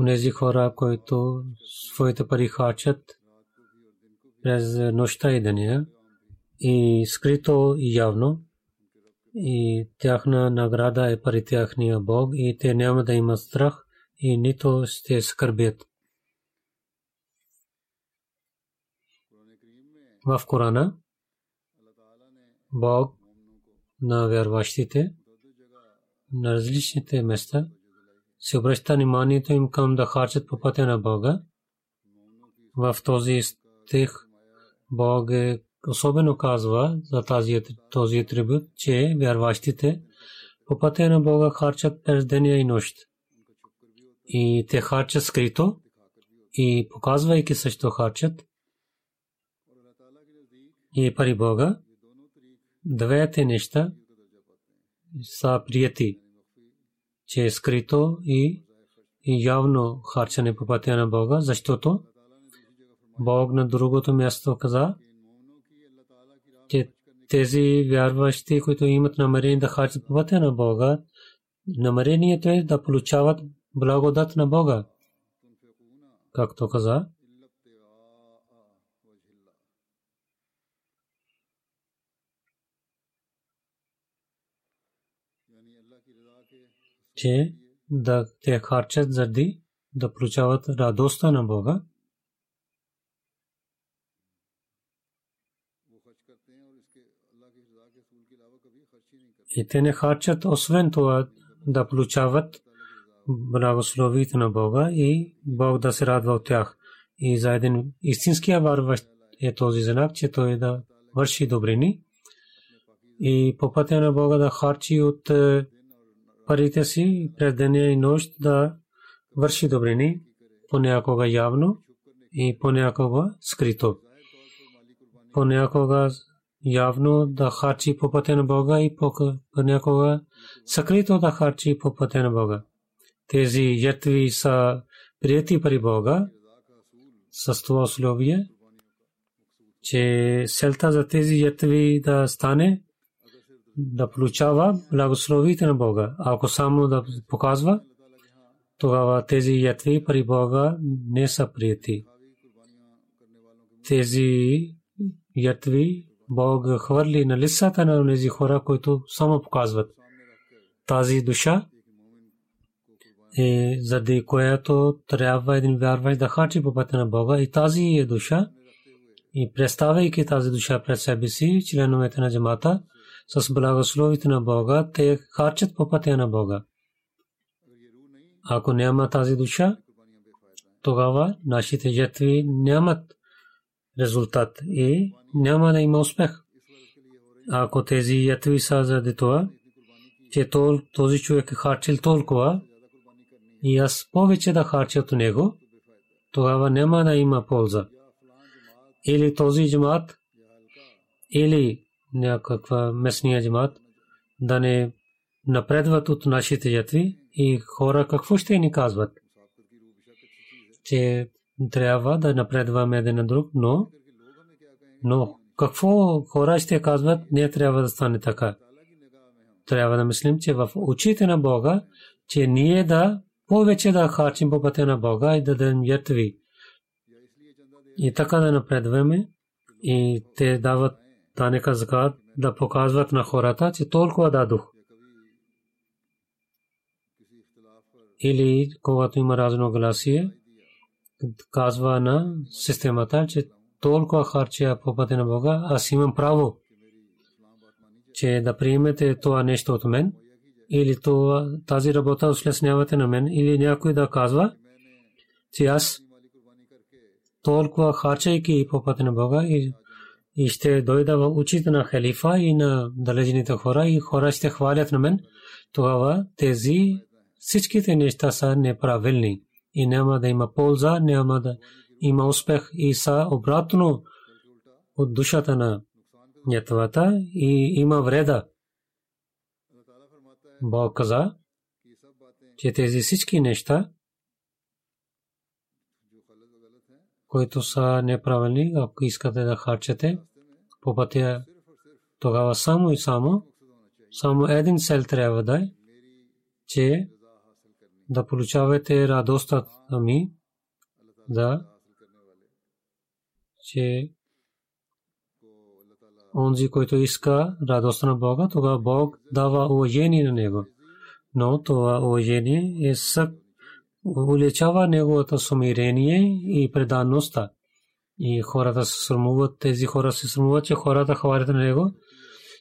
Унези хора, които своите пари харчат през нощта и деня, и скрито и явно, и тяхна награда е пари тяхния Бог, и те няма да имат страх, и нито ще скърбят. В Корана Бог на вярващите на различните места се обръща вниманието им към да харчат по пътя на Бога. В този стих Бог е особено казва за тази, този атрибут, че вярващите по пътя на Бога харчат през деня и нощ. И те харчат скрито и показвайки също харчат. И пари Бога, двете неща са прияти че е скрито и, явно харчане по пътя на Бога, защото Бог на другото място каза, че тези вярващи, които имат намерение да харчат по пътя на Бога, намерението е да получават благодат на Бога. Както каза, че да те харчат заради да получават радостта на Бога. И те не харчат освен това да получават благословите на Бога и Бог да се радва от тях. И за един истинския вярващ е този знак, че той да върши добрини и по пътя на Бога да харчи от парите си през деня и нощ да върши добрини, понякога явно и понякога скрито. Понякога явно да харчи по пътя на Бога и понякога скрито да харчи по пътя на Бога. Тези ятви са прияти при Бога с това условие, че селта за тези ятви да стане да получава благословите на Бога. Ако само да показва, тогава тези ятви при Бога не са прияти. Тези ятви Бог хвърли на лицата на тези хора, които само показват. Тази душа е заради която трябва един вярващ да харчи по пътя на Бога. И тази е душа. И представяйки тази душа пред себе си, членовете на джамата, с благословите на Бога, те харчат по пътя на Бога. Ако няма тази душа, тогава нашите ятви нямат резултат и няма да има успех. Ако тези ятви са заради това, че този човек е харчил толкова и аз повече да харча от него, тогава няма да има полза. Или този джамат, или някаква местния джамат да не напредват от нашите ятви и хора какво ще ни казват? Че трябва да напредваме един на друг, но, но какво хора ще казват, не трябва да стане така. Трябва да мислим, че в очите на Бога, че ние да повече да харчим по пътя на Бога и да дадем ятви. И така да напредваме и те дават данека закат да показват на хората, че толкова дадох. Или когато има разногласие, казва на системата, че толкова харча по пътя на Бога, аз имам право, че да приемете това нещо от мен, или това, тази работа услеснявате на мен, или някой да казва, че аз толкова харчайки по пътя на Бога и, и ще дойда в очите на халифа и на далечните хора и хора ще хвалят на мен, тогава тези всичките неща са неправилни и няма да има полза, няма да има успех и са обратно от душата на нятвата и има вреда. Бог каза, че тези всички неща, които са неправилни, ако искате да харчете по пътя, тогава само и само, само един цел трябва да е, че да получавате радостта ми, да, че онзи, който иска радостта на Бога, тогава Бог дава уважение на него. Но това уважение е сък улечава неговото сумирение и предаността. И хората се срамуват, тези хора се срамуват, че хората хвалят на него.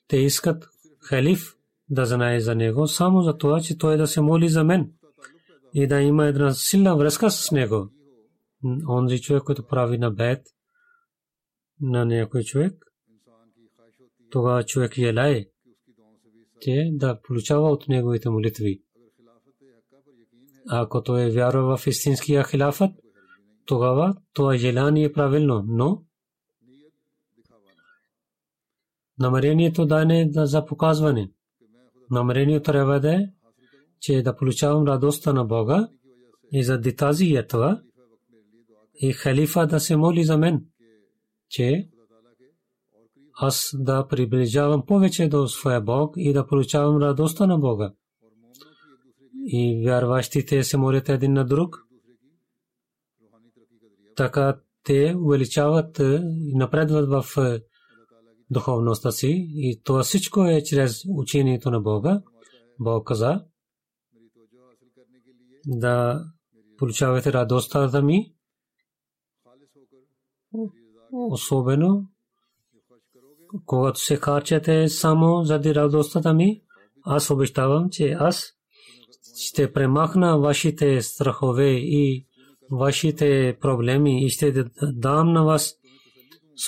Те искат халиф да знае за него, само за това, че той да се моли за мен и да има една силна връзка с него. Онзи човек, който прави на бед на някой човек, тогава човек желае, че да получава от неговите молитви. Ако той е вярва в истинския хилафът, тогава това желание е правилно, но намерението да не е за показване. Намерението трябва да е, че да получавам радостта на Бога и за тази ятва и халифа да се моли за мен, че аз да приближавам повече до своя Бог и да получавам радостта на Бога. И вярващите се молят един на друг. Така те увеличават и напредват в духовността си и това всичко е чрез учението на Бога. Бог каза да получавате радостта ми, особено когато се харчате само заради радостта ми, аз обещавам, че аз ще премахна вашите страхове и вашите проблеми и ще дам на вас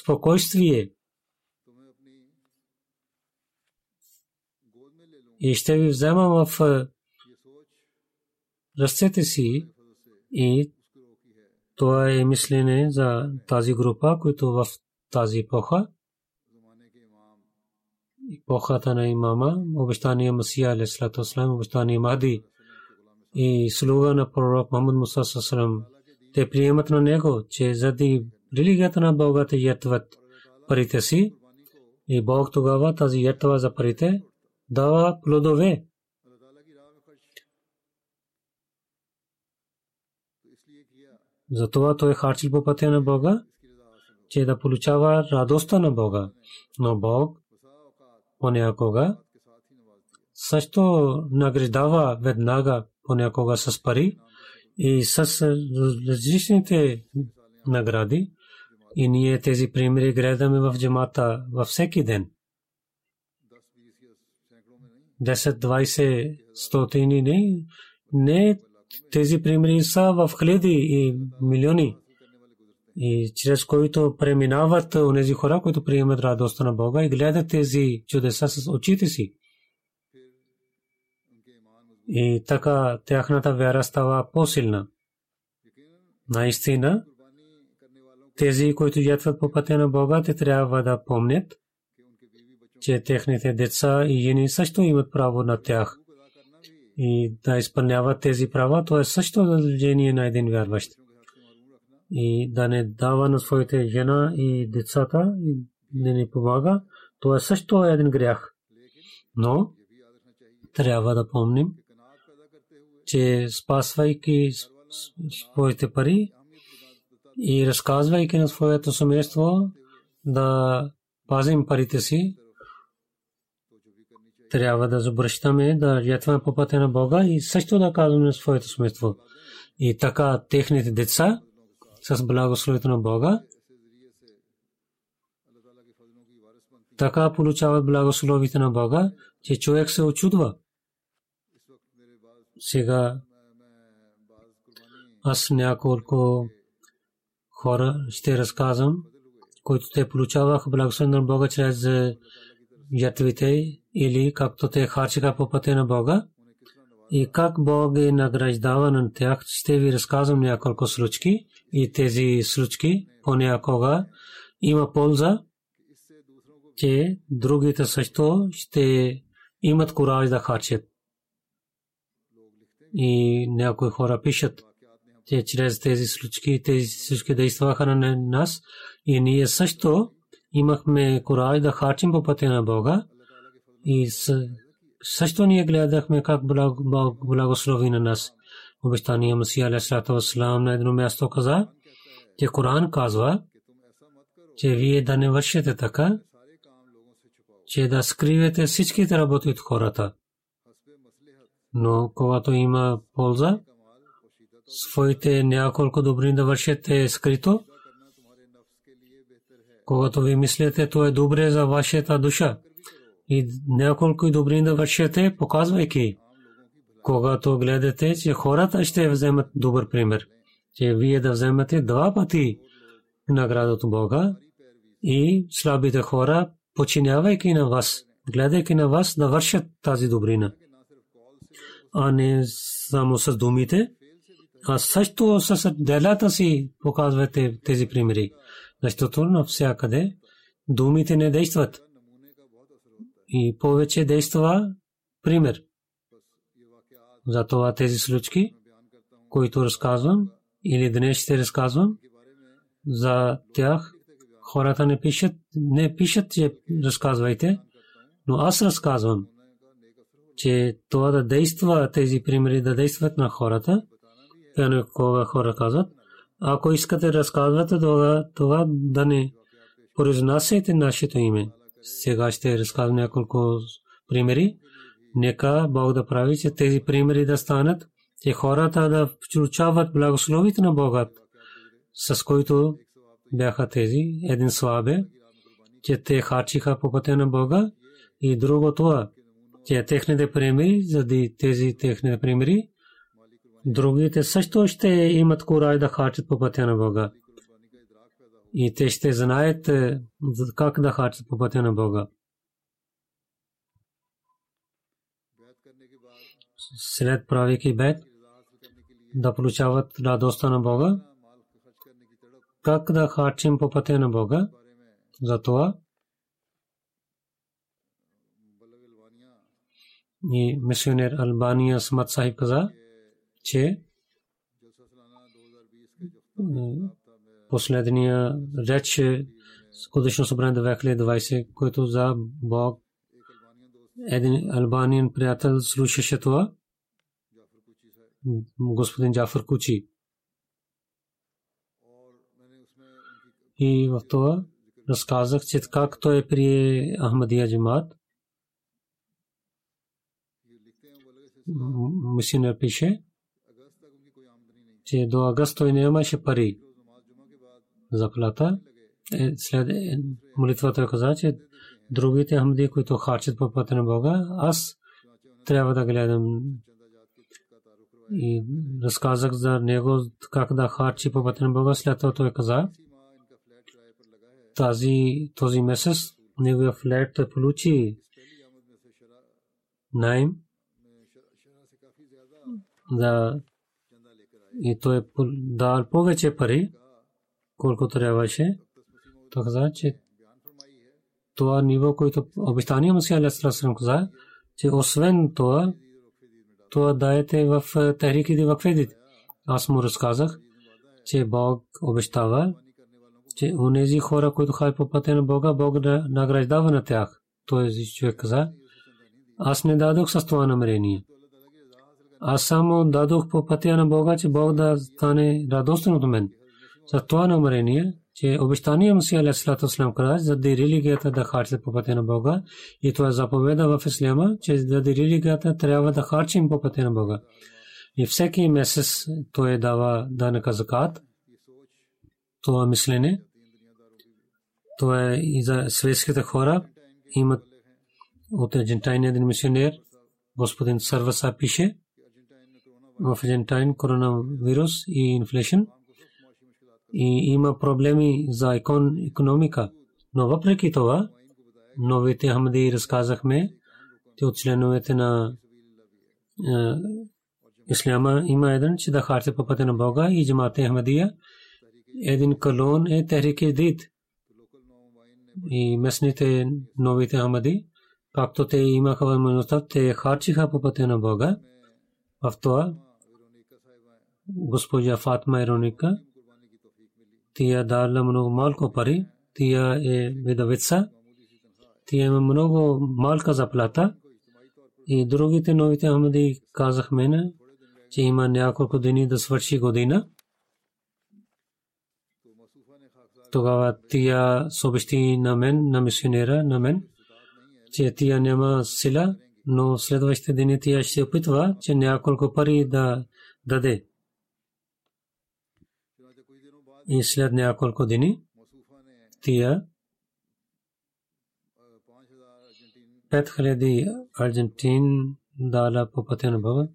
спокойствие. И ще ви взема в ръцете си и това е мислене за тази група, които в тази епоха епохата на имама, обещания Масия обещания Махди и слуга на пророк Мухаммад Муса салам. Те приемат на него, че заради религията на Бога те ятват парите си и Бог тогава тази ятва за парите дава плодове. Затова той харчил по пътя на Бога, че да получава радостта на Бога. Но Бог понякога също награждава веднага понякога с пари и с различните награди. И ние тези примери гледаме в джамата във всеки ден. 10-20 стотини не, не тези примери са в хиляди и милиони. И чрез които преминават онези хора, които приемат радостта на Бога и гледат тези чудеса с очите си. И така тяхната вяра става по-силна. Наистина, тези, които ятват по пътя на Бога, те трябва да помнят, че техните деца и жени също имат право на тях. И да изпълняват тези права, то е също задължение на един вярващ. И да не дава на своите жена и децата и да не помага, то е също един грях. Но трябва да помним, че спасвайки своите пари и разказвайки на своето семейство да пазим парите си, трябва да забръщаме да ятваме по пътя на Бога и също да казваме на своето семейство. И така техните деца с благословието на Бога така получават благословите на Бога, че човек се очудва. Сега аз няколко хора ще разказвам, които те получаваха благословение на Бога чрез ятвите или както те харчиха по пътя на Бога и как Бог е награждава на тях. Ще ви разказвам няколко случки и тези случки понякога има полза, че другите също ще имат кураж да харчат. И някои хора пишат, че чрез тези случки, тези случки действаха на нас и ние също имахме кураж да харчим по пътя на Бога и също ние гледахме как благослови на нас. Обещания Масия Алейхиссалату Вассалам на едно място каза, че Коран казва, че вие да не вършите така, че да скривате всичките работи от хората. Но когато има полза, своите няколко добри да вършите скрито, когато ви мислите, то е добре за вашата душа. И няколко добри да вършите, показвайки, когато гледате, че хората ще вземат добър пример, че вие да вземете два пъти награда от Бога и слабите хора, починявайки на вас, гледайки на вас, да вършат тази добрина. А не само с думите, а също с делата си показвате тези примери. Защото навсякъде думите не действат. И повече действа пример. Затова тези случки, които разказвам, или днес ще разказвам, за тях хората не пишат, не пишат, че разказвайте, но аз разказвам, че това да действа, тези примери да действат на хората, кога хора казват, ако искате разказвате това, това да не произнасяйте нашето име. Сега ще разказвам няколко примери. Нека Бог да прави, че тези примери да станат, че хората да получават благословите на Бога, с които бяха тези. Един слабе, че те харчиха по пътя на Бога и друго това, че техните примери, заради тези техните примери, другите също ще имат кураж да харчат по пътя на Бога. И те ще знаят как да харчат по пътя на Бога. След правейки бед, да получават радостта на Бога, как да харчим по пътя на Бога, затова и мисионер Албания Смат Сахиб каза, че последния реч годишно събрание 2020, който за Бог един албанин приятел слушаше това, господин Джафар Кучи. И в това разказах, че как той при Ахмадия Джамат, мисионер пише, че до агъст той нямаше пари заплата. Е, след молитвата каза, че другите Ахмади, които харчат по пътя на Бога, аз трябва да гледам и разказах за него как да харчи по пътя на Бога. След това той каза, тази, този месец неговия флет получи найм да и той е дал повече пари, колкото трябваше. Той каза, че това ниво, което обещания Масия Алейхиссалам каза, че освен това, това даете в Тахриките Вакфедите. Аз му разказах, че Бог обещава, че онези хора, които хай по пътя на Бога, Бог да награждава на тях. Той човек каза, аз не дадох с това намерение. Аз само дадох по пътя на Бога, че Бог да стане радостен от мен. За това намерение, че обещания Масия Алейхиссалату Слам каза, за да религията да харчи по пътя на Бога, и това е заповеда в Исляма, че за да религията трябва да харчим по пътя на Бога. И всеки месец той дава данъка закат. Това мислене, това е и за светските хора имат от Аржентайн един мисионер, господин Сарваса пише, в Аржентайн коронавирус и инфлешен и има проблеми за економика. Но въпреки това, новите Хамади разказахме, че от членовете на е, Исляма има един, че да харче по пътя на Бога и джамате Хамадия. Един колон е Техрики Дит. И местните новите Хамади, както те имаха възможността, те харчиха по пътя на Бога. В това госпожа Фатма Ироника, тия дала много малко пари, тия е видовица, тия има много малка заплата и другите новите Ахмади казахме, че има няколко дни да свърши година. Тогава тия съобщи на мен, на мисионера, на мен, че тия няма сила, но следващите дни тия ще опитва, че няколко пари да даде. И след няколко дни тия 5000 аржентин дала по пътя на Бога,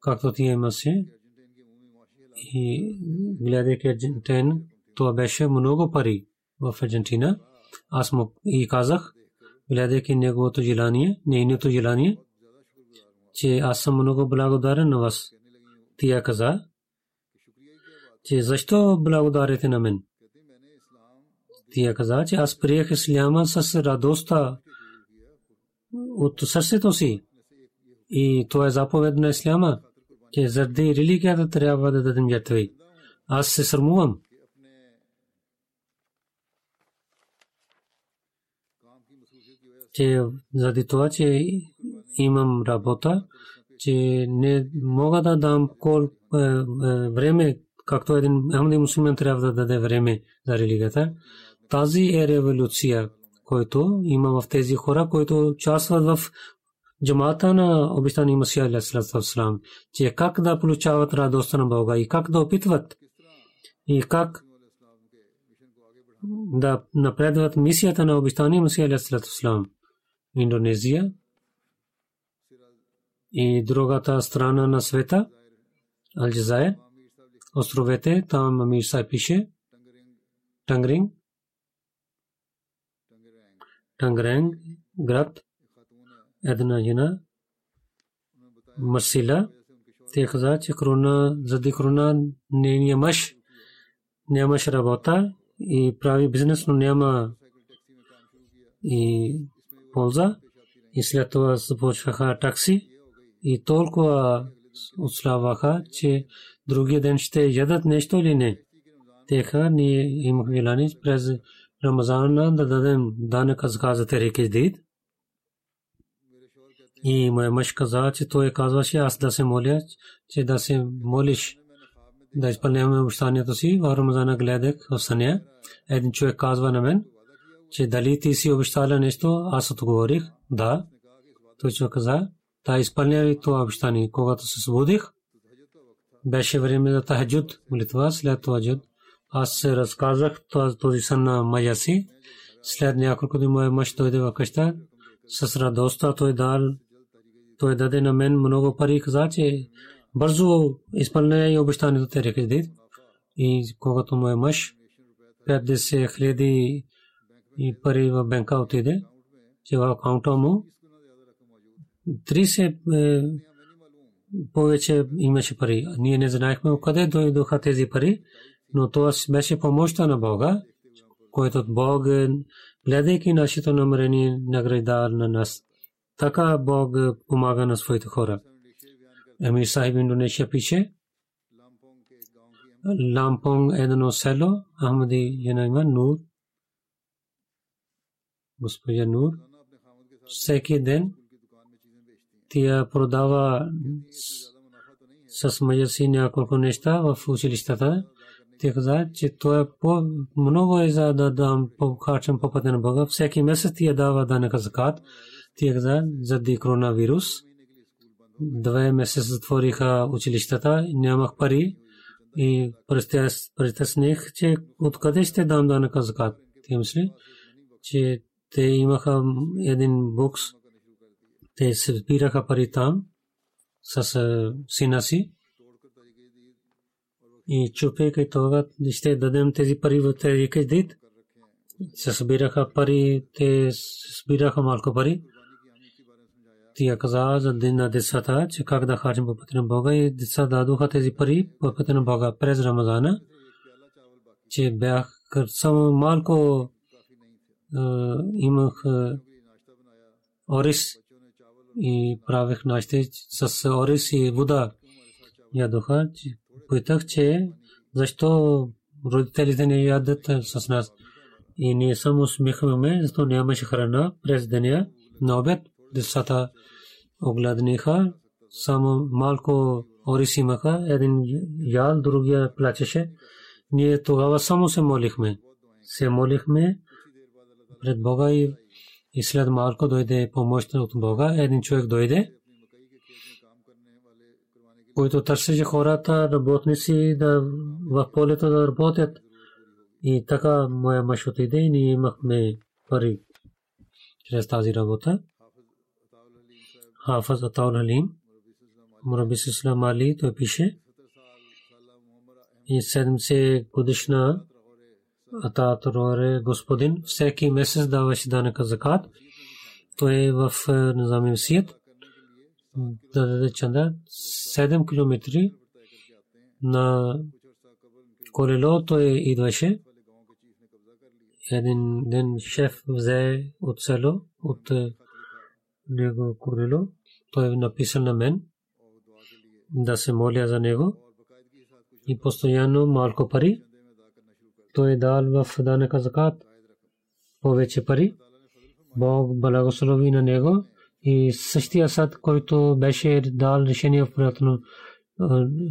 както тия имаше. И гледайки Аржентин, това беше много пари в Аржентина. Аз му и казах, гледайки неговото желание, нейното желание, че аз съм много благодарен на вас. Тия каза, че защо благодарите на мен? Тия каза, че аз приех исляма с радостта от сърцето си. И това е заповед на исляма, че заради религията трябва да дадем жертви. Аз се срамувам. че заради това, че имам работа, че не мога да дам кол е, е, време както един Ахмади мусулман трябва да даде време за религията. Тази е революция, който има в тези хора, които участват в джамата на обещани Масия Алейхиссалам, че как да получават радостта на Бога и как да опитват и как да напредват мисията на обещани Масия Алейхиссалам. Индонезия и другата страна на света, Алджазайр, островете, там Амир Сай пише, Тангринг, Тангренг, град, една жена, Марсила, те каза, че корона, заради корона нейния мъж нямаше работа и прави бизнес, но няма и полза. И след това започнаха такси и толкова отславаха, че другия ден ще ядат нещо или не. Теха, ние имахме желание през Рамазана да дадем данък азка за тереки дид. И моя мъж каза, че той казваше аз да се моля, че да се молиш да изпълняваме обещанието си. В Рамазана гледах в съня. Един човек казва на мен, че дали ти си обещала нещо, аз отговорих, да. Той човек каза, да изпълнявай това обещание. Когато се свободих, беше време за тахаджуд, молитва, след таджуд. Аз се разказах този сън на майя си. След няколко дни моя мъж дойде в къща. С радостта той дал, той даде на мен много пари, каза, че бързо изпълнява и обещанието те рекредит. И когато му е мъж, 50 хиляди и пари в банка отиде, че в акаунта му 30 е, повече имаше пари. Ние не знаехме къде дойдоха тези пари, но това беше помощта на Бога, който Бог, гледайки нашето намерение, награждава на нас. Така Бог помага на своите хора. Емир Сахиб Индонезия пише, Лампонг едно село, Ахмади Янайма Нур, госпожа Нур, всеки ден тя продава с мъжа си няколко неща в училищата. Тя каза, че то е по много е за да дам по харчам по пътя на Бога. Всеки месец тя дава данъка закат. Тя каза, заради коронавирус. Две месеца затвориха училищата, нямах пари и притесних, че откъде ще дам данъка закат. Тя мисли, че те имаха един букс, те се събираха пари там с сина си и чупейки това, ще дадем тези пари в тези кредит. Се събираха пари, те събираха малко пари. Тя каза за ден на децата, че как да харчим по пътя на Бога и деца дадоха тези пари по пътя на Бога през Рамазана, че бях само малко имах орис и правех нашите с орис и вода. Ядоха, питах, че защо родителите не ядат с нас. И ние само усмихваме, защото нямаше храна през деня. На обед децата огледниха, само малко орис имаха, един ял, другия плачеше. Ние тогава само се молихме. Се молихме пред Бога и и след малко дойде помощ от Бога. Един човек дойде, който търсеше хората, работници да в полето да работят. И така моя мъж отиде и ние имахме пари чрез тази работа. Хафаз Атаул Халим, Мурабис Ислам Али, той пише, и 70 годишна Ататроре господин всеки месец даваше данъка закат. Той е в Низами Сият да даде чанда 7 км на колело той идваше. Един ден шеф взе от село, от него колело. Той е написал на мен да се моля за него и постоянно малко пари той е дал в данъка закат повече пари. Бог благослови на него. И същия съд, който беше дал решение обратно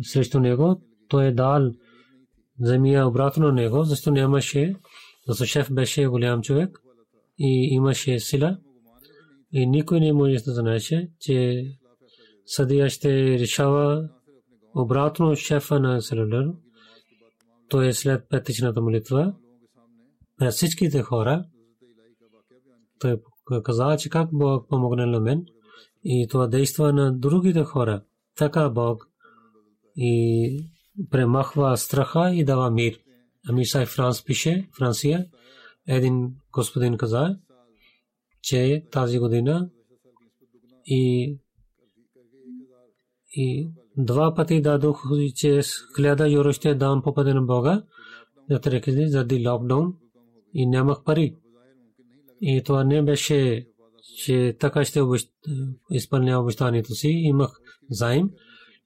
срещу него, той е дал земя обратно него, защото нямаше, защото шеф беше голям човек и имаше сила. И никой не може да знаеше, че съдия ще решава обратно шефа на селулер то е след петичната молитва. На всичките хора, той каза, че как Бог помогне на мен и това действа на другите хора. Така Бог и премахва страха и дава мир. Ами Сай Франс пише, Франция, един господин каза, че тази година и и два пъти дадох, че хиляда юро ще дам по пътя на Бога, за трекли заради локдаун и нямах пари. И това не беше, че така ще изпълня обещанието си. Имах заем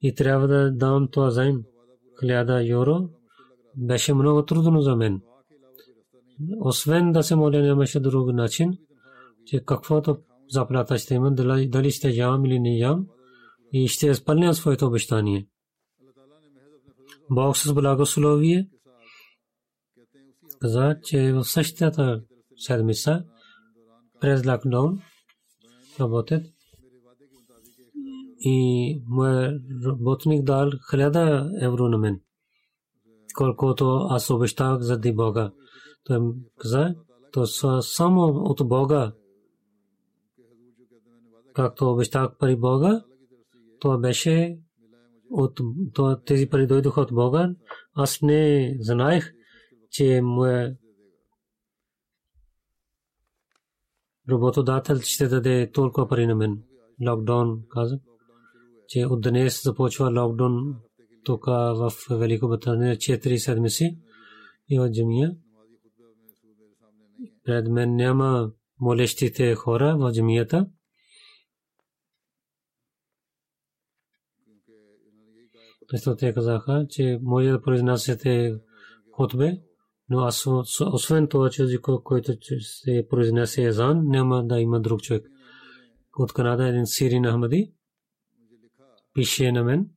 и трябва да дам това заем. Хиляда юро беше много трудно за мен. Освен да се моля, нямаше друг начин, че каквото заплата ще има, дали ще ям или не ям и ще изпълня своето обещание. Бог с благословие каза, че в същата седмица през локдаун работят и моят работник дал хиляда евро на мен, колкото аз обещах заради Бога. Той каза, то само от Бога, както обещах пари Бога, това беше от тези пари дойдоха от Бога. Аз не знаех, че моя работодател ще даде толкова пари на мен. Локдаун каза, че от днес започва локдаун тук в Великобритания 4 седмици и в джамия. Пред мен няма молещите хора в джамията. Защото те казаха, че може да произнасяте хотбе, но аз освен това, че който се произнесе езан, няма да има друг човек. От Канада един Сирин Ахмади пише на мен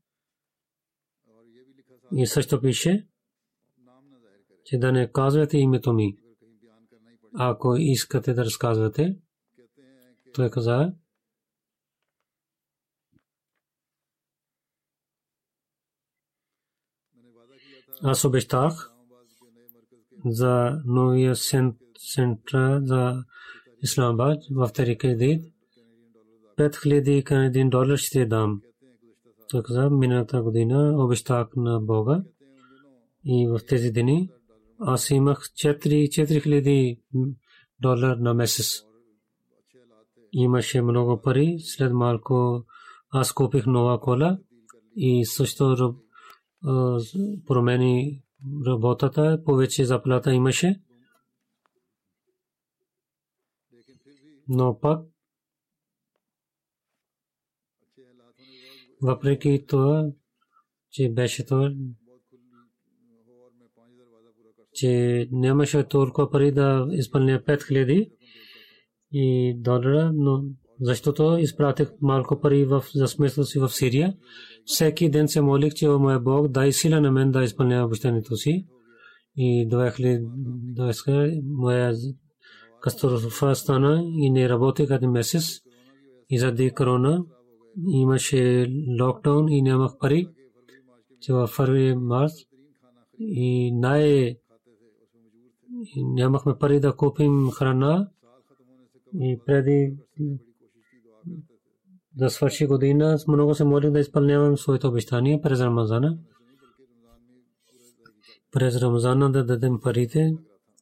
и също пише, че да не казвате името ми. Ако искате да разказвате, той каза, аз обещах за новия център за Исламабад в Тарика Дид 5000 канадин долар ще дам. Той каза, миналата година обещах на Бога и в тези дни аз имах 4000 долар на месец. Имаше много пари, след малко аз купих нова кола и също промени работата, повече заплата имаше. Но пак въпреки това, че беше това, че нямаше толкова пари да изпълня 5000 и долара, но защото изпратих малко пари в за смисъл си в Сирия. Всеки ден се молих, че моя Бог дай сила на мен да изпълня обещанието си. И довеска моя катастрофа стана и не работех един месец. И заради корона имаше локдаун и нямах пари. Че в февруари март и най нямахме пари да купим храна и преди да свърши година, много се молих да изпълнявам своите обещания през Рамазана. През Рамазана да дадем парите,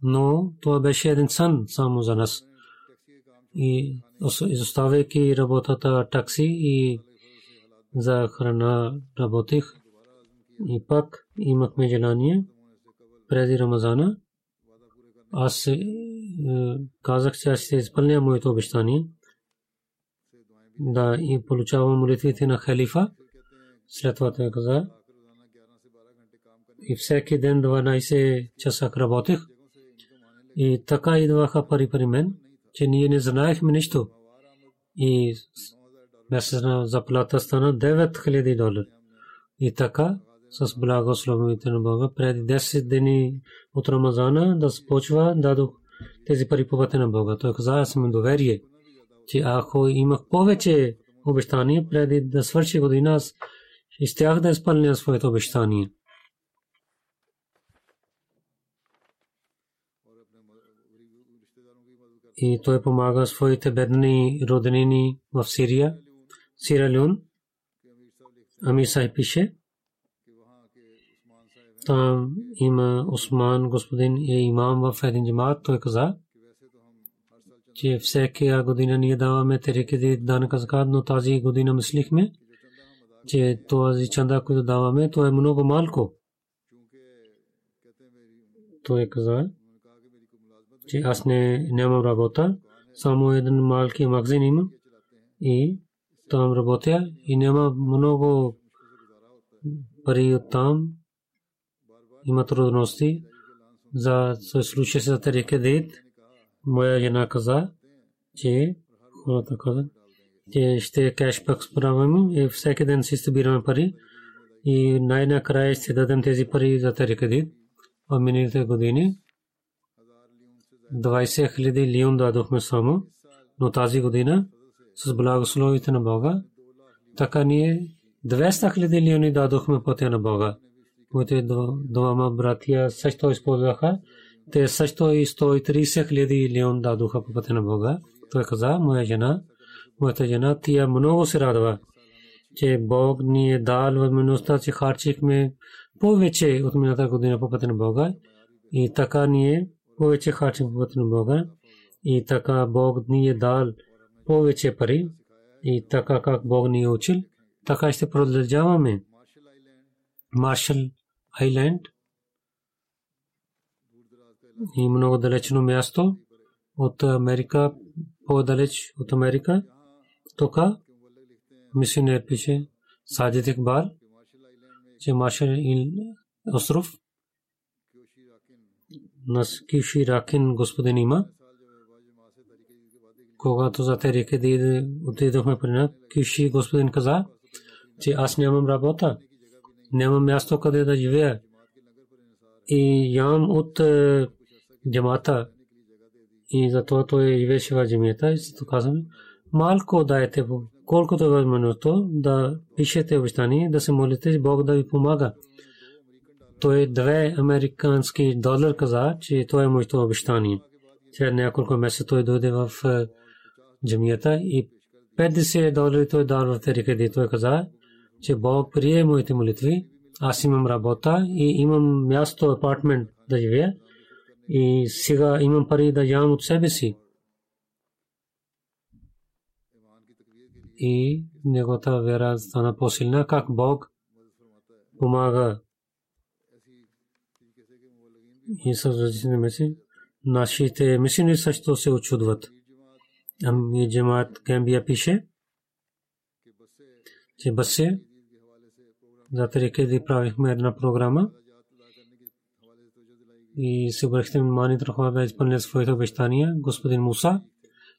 но това беше един сън само за нас. И изоставяйки работата такси и за храна работих. И пак имахме желание през Рамазана. Аз е, казах, че аз ще изпълня моето обещание да и получавам молитвите на халифа. След това той каза, и всеки ден 12 часа работех. И така идваха пари при мен, че ние не знаехме нищо. И месечна заплата стана 9000 долара. И така, с благословите на Бога, преди 10 дни от Рамазана да започва, дадох тези пари по на Бога. Той каза, аз съм доверие че ако имах повече обещания преди да свърши година, щях да изпълня своето обещание. И той помага своите бедни роднини в Сирия, Сира Люн. Ами Сай пише. Там има Осман, господин е имам в един джамат. Той каза, че всяка година ние даваме терекеди данъка закат, но тази година мислихме, че този чанда, който даваме, то е много малко. Той каза, че аз не нямам работа, само един малки магазин имам и там работя и няма много пари от там. Има трудности за случай за терекедит моя жена каза, че хората каза, че ще кешбак справяме и всеки ден си събираме пари и най-накрая ще дадем тези пари за тарикадит. В миналите години 20 хиляди лион дадохме само, но тази година с благословите на Бога, така ние 200 хиляди лиони дадохме пътя на Бога. Моите двама братия също използваха те също и 130 хиляди лион дадоха по пътя на Бога. Той каза, моя жена, моята жена, тя много се радва, че Бог ни е дал възможността, че харчихме повече от миналата година по пътя на Бога и така ние повече харчим по пътя на Бога и така Бог ни е дал повече пари и така как Бог ни е учил, така ще продължаваме. Маршал Айленд и много далечно място от Америка, по-далеч от Америка. Тук мисионер пише Саджид Икбал, че Маршал остров на Киши Ракин господин има. Когато за те реки отидохме при нас, Киши господин каза, че аз нямам работа, нямам място къде да живея. И ям от джамата и затова той живееше в джамията и зато казваме малко дайте колкото е възможно да пишете обещание да се молите Бог да ви помага той две американски долар каза, че това е моето обещание. След няколко месеца той дойде в джамията и 50 долари той дал в Терикади. Той каза, че Бог прие моите молитви. Аз имам работа и имам място, апартмент да живея. И сега имам пари да ям от себе си. И неговата вера стана по-силна, как Бог помага и с различни мисли. Нашите мисини също се очудват. Ами джамат Гамбия пише, че басе за да правихме една програма и се обръщаме внимание на хора да изпълнят своите обещания. Господин Муса,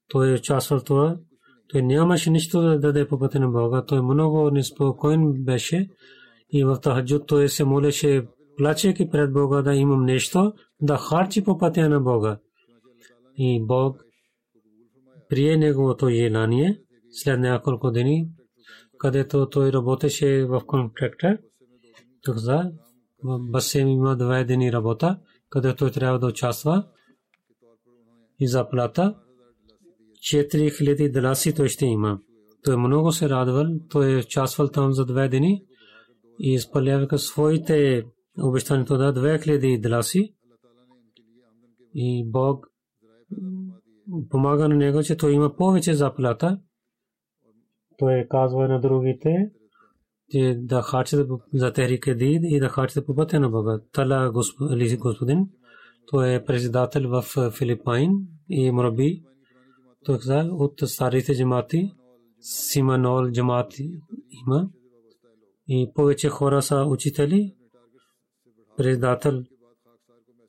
той е участвал в това. Той нямаше нищо да даде по пътя на Бога. Той много неспокоен беше и в Тахаджуд той се молеше плачейки пред Бога да имам нещо, да харчи по пътя на Бога. И Бог прие неговото желание след няколко дни, където той работеше в контрактор. Тук за Басем има две дни работа, където трябва да участва и заплата 4000 даласи той ще има. Той много се радвал, той е участвал там за две дни и изпълняваха своите обещанието да 2000 дласи и Бог помага на него, че той има повече заплата. Той казва на другите, че да харчат за Техрик Дид и да харчат по пътя на Бога. Тала господин, той е председател в Филипайн и Мраби. Той каза от старите джамати, Симанол джамати има. И повече хора са учители. Председател.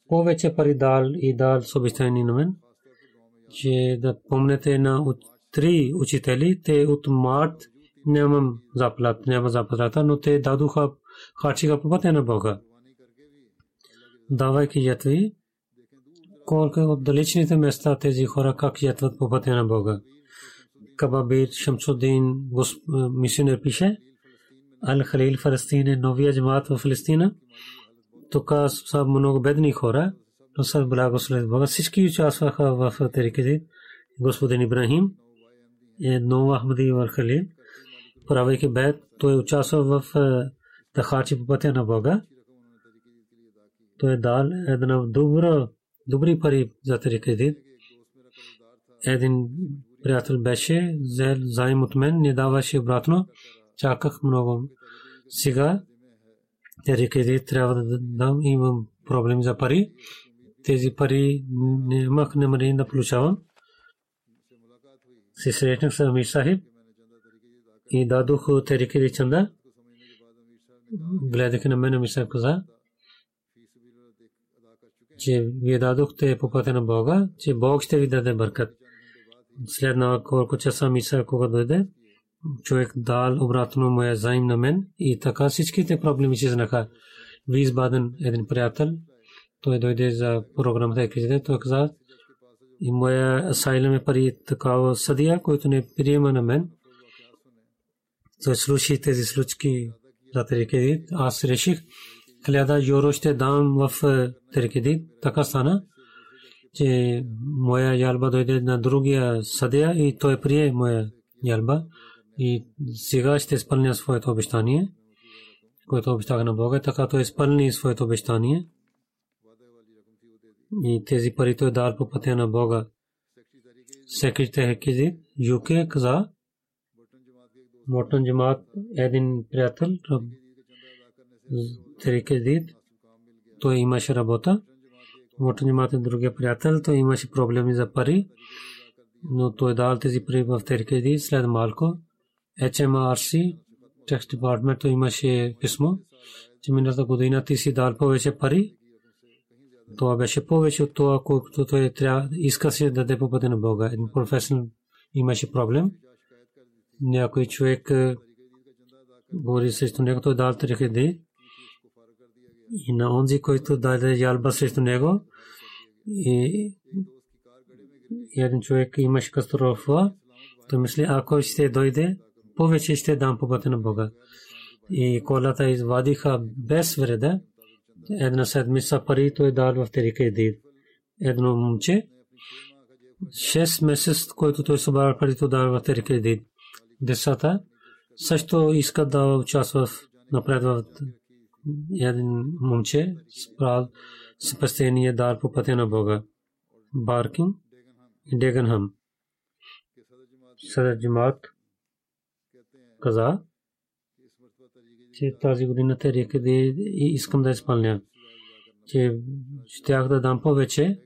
Повече пари дал и дал с обещание на мен, че да помнете на три учители, те от март нямам заплат, няма заплата, но те дадоха харчига по пътя на Бога. Давайки ятви, колко от далечните места тези хора как ятват по пътя на Бога. Кабабир Шамсудин мисионер пише, Ал Халил Фалестин е новия джамаат в Фалестина тук са много бедни хора, но са благословени Бога. Всички участваха в тариките. Господин Ибрахим, едно Ахмади Вархали, правейки бед, той участва в тахачи по пътя на Бога. Той е дал една добра, добри пари за тариките. Един приятел беше, взел заем от мен, не даваше обратно. Чаках много. Сега рекеди трябва да дам, имам проблем за пари. Тези пари нямах намерение да получавам. Се срещнах с Амир Сахиб и дадох терикеди чанда. Гледах на мен Сахиб каза, че вие дадохте по пътя на Бога, че Бог ще ви даде бъркат. След колко часа Миса, когато дойде, човек дал обратно моя заим на мен и така всичките проблеми се знаха. Визбаден един приятел, той дойде за програмата и той каза, и моя асайлам е пари такава съдия, който не приема на мен. Той слушай тези случки за Терекедит. Аз реших хиляда юро ще дам в Терекедит. Така стана, че моя ялба дойде на другия съдия и той прие моя ялба и сега ще изпълня своето обещание, което обещах на Бога, така той изпълни своето обещание. И тези пари той дал по пътя на Бога. Секретар Хекизит, ЮК каза, Мортон Джамат, един приятел, Терикедит, той имаше работа. Мортон Джамат е другия приятел, той имаше проблеми за пари, но той дал тези пари в Терикедит след малко. HMRC, Tax Department, той имаше писмо, че миналата година ти си дал повече пари. Това беше повече от това, колкото той трябва, иска си да даде по пътя на Бога. Един професор имаше проблем някой човек говори срещу него, той дал три хиляди. И на онзи, който даде ялба срещу него, и един човек имаше катастрофа, той мисли, ако ще дойде, повече ще дам по пътя на Бога. И колата извадиха без вреда. Една седмица пари той дал в Терика Идид. Едно момче, 6 месец, който той събрал пари, той дал в Терика Идид децата също искат да участват напред в един момче справ спасение дар по пътя на Бога. Баркин и Деганхам. Съдър Джимат каза, че тази година те река да искам да изпълня. Че щях да дам повече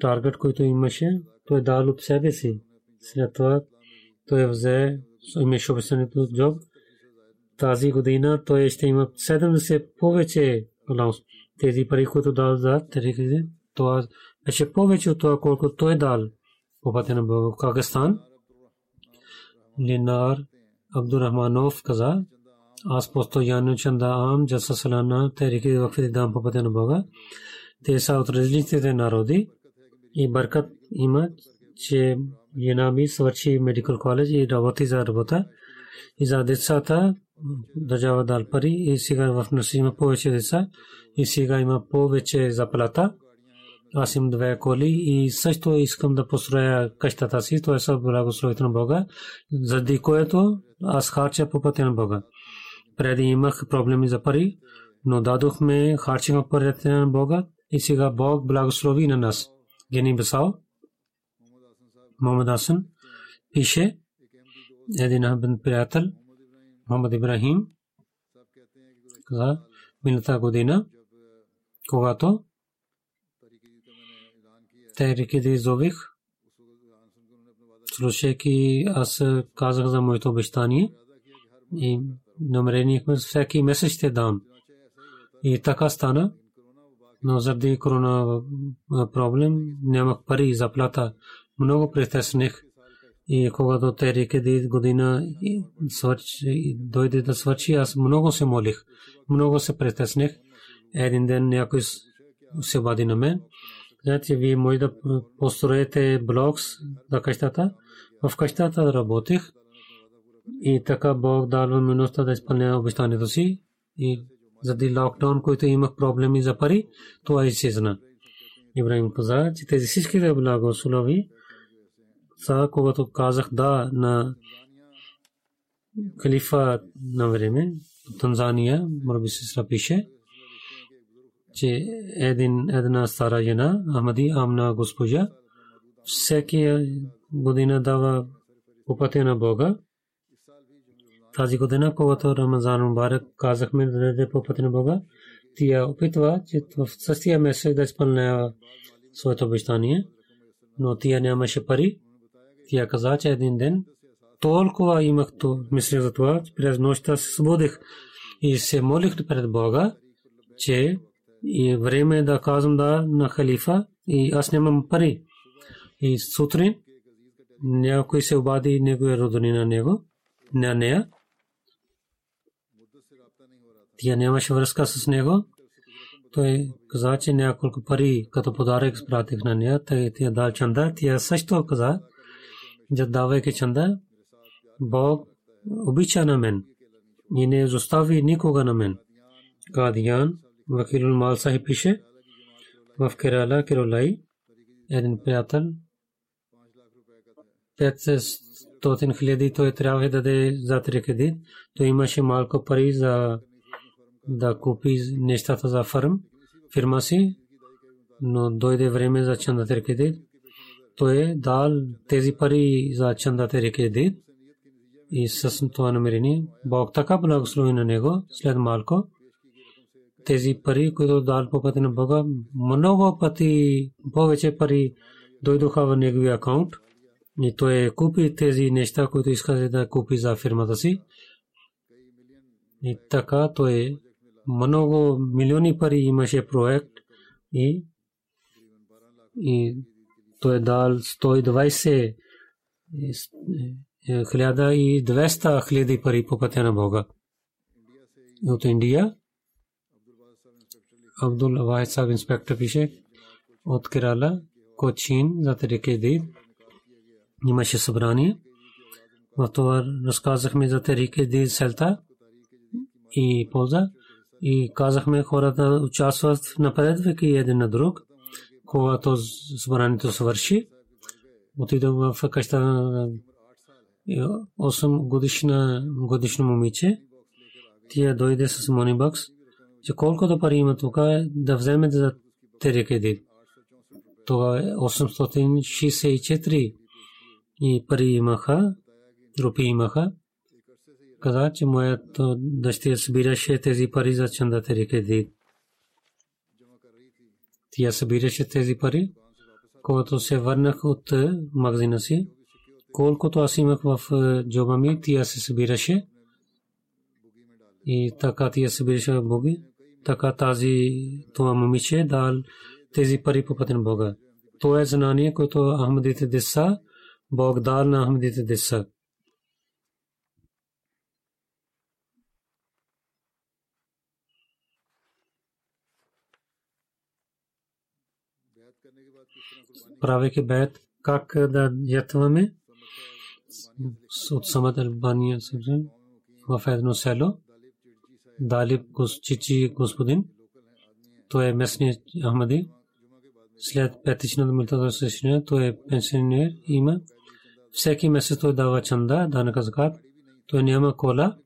таргет, който имаше, той дал от себе си. След това той взе имаше обещанието Джоб. Тази година той ще има 70 повече алаунс. Тези пари, които дал за тариките, това беше повече от това, колко той дал по пътя на Бога. Кагастан, Линар Абдурахманов каза, аз постоянно чанда ам, джаса салана, тарики вакфи дам по пътя на Бога. Те са от различните народи и бъркат имат, че жена ми свърши медикал коледж и работи за работа. И за децата държава дал пари и сега в нас има повече деца и сега има повече заплата. Аз имам две коли и също искам да построя къщата си. Това е सब благословите на Бога, заради което аз харча по пътя на Бога. Преди имах проблеми за пари, но дадохме харчим по пътя на Бога и сега Бог благослови на нас. Гени Бесао. Мохамед Хасан пише един абен приятел Мохамед Ибрахим каза миналата година когато те реки да изових слушайки аз казах за моето обещание и намерението всеки месец ще дам. И така стана. Но заради корона проблем нямах пари за плата много притесних и когато те реке година дойде да свърши, аз много се молих, много се притесних. Един ден някой се обади на мен. Знаете, вие може да построите блокс за къщата. В къщата работех и така Бог дал минуста да изпълня обещанието си и заради локдаун, който имах проблеми за пари, това изчезна. Ибрахим каза, че тези всичките благослови са, когато казах да на калифа на време, Танзания, може би се пише, че един, една стара жена, Ахмади Амна госпожа, всеки година дава по пътя на Бога. Тази година, когато Рамазан Мубарак казахме да даде по пътя на Бога, тя опитва, че в същия месец да изпълнява своето обещание, но тя нямаше пари тя каза, че един ден толкова имах то мисля за това, че през нощта се събудих и се молих пред Бога, че и време е да казвам да на халифа и аз нямам пари. И сутрин някой се обади неговия родни на него, на нея. Тя нямаше връзка с него. Той каза, че няколко пари като подарък спратих на нея, тя дал чанда. Тя също каза, давайки чанда, Бог обича на мен и не изостави никога на мен. Кадиян, Вакилул Мал Сахи пише, в Керала, Керолай, един приятел, 500 хиляди той трябва да даде за кредит. Той имаше малко пари за да купи нещата за фарм, фирма си, но дойде време за чандата кредит. Той е дал тези пари за чандата кредит и с това намерение Бог така благослови на него след малко тези пари, които дал по пътя на Бога, много пъти повече пари дойдоха в неговия акаунт и той купи тези неща, които иска да купи за фирмата си. И така той много милиони пари имаше проект и и той дал 120 хиляда и 200 хиляди пари по пътя на Бога. От Индия Абдул Вахид Саб инспектор пише от Керала, Кочин за Тереке Дид. Имаше събрание. В това разказахме за Тереке Дид селта и полза. И казахме хората участват напред веки един на друг. Когато събранието свърши, отидох в къща на 8 годишна годишно момиче. Тя дойде с монибакс че колкото пари има тук да вземе за тере кредит. Това е 864 и пари имаха, рупи имаха. Каза, че моят дъщеря събираше тези пари за чанда тере кредит. Тя събираше тези пари, когато се върнах от магазина си. Колкото аз имах в джоба ми, тя се събираше. И така тя събираше в боги така тази това момиче дал тези пари по пътя на Бога. То е знание, което Ахмадите деса, Бог дал на Ахмадите деса. Правейки бед, как да ятваме от самата Албания в едно село. Далиб Чичи господин. Той е местният Ахмади. След петичната милта срещане, той е пенсионер, има. Всеки месец той дава чанда, данъка закат. Той няма кола.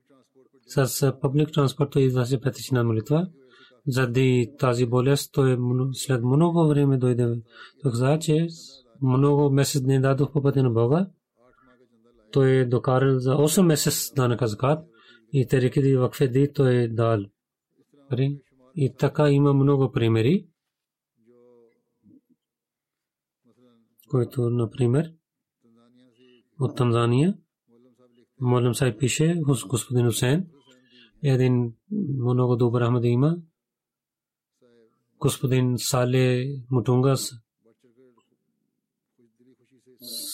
С публик транспорт той излезе петична молитва. Заради тази болест, той след много време дойде. Той каза, че много месец не дадох по пътя на Бога. Той е докарал за 8 месец данъка закат и тариките вакфе ди то е дал. И така има много примери, които, например, от Танзания, Молем Сай пише, господин Хусейн, един много добър Ахмад има, господин Сале Мутунгас,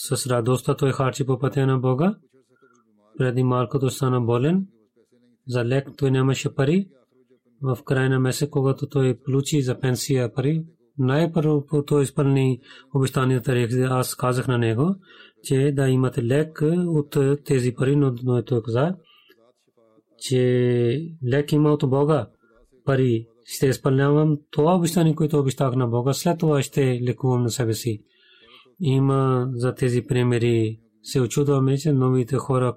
с радостта той харчи по пътя на Бога, преди малко той стана болен, за лек той нямаше пари. В края на месец, когато той получи за пенсия пари, най-първо той изпълни обещанията рех. Аз казах на него, че да имате лек от тези пари, но той каза, че лек има от Бога пари. Ще изпълнявам това обещание, което обещах на Бога. След това ще лекувам на себе си. Има за тези примери. Се очудваме, че новите хора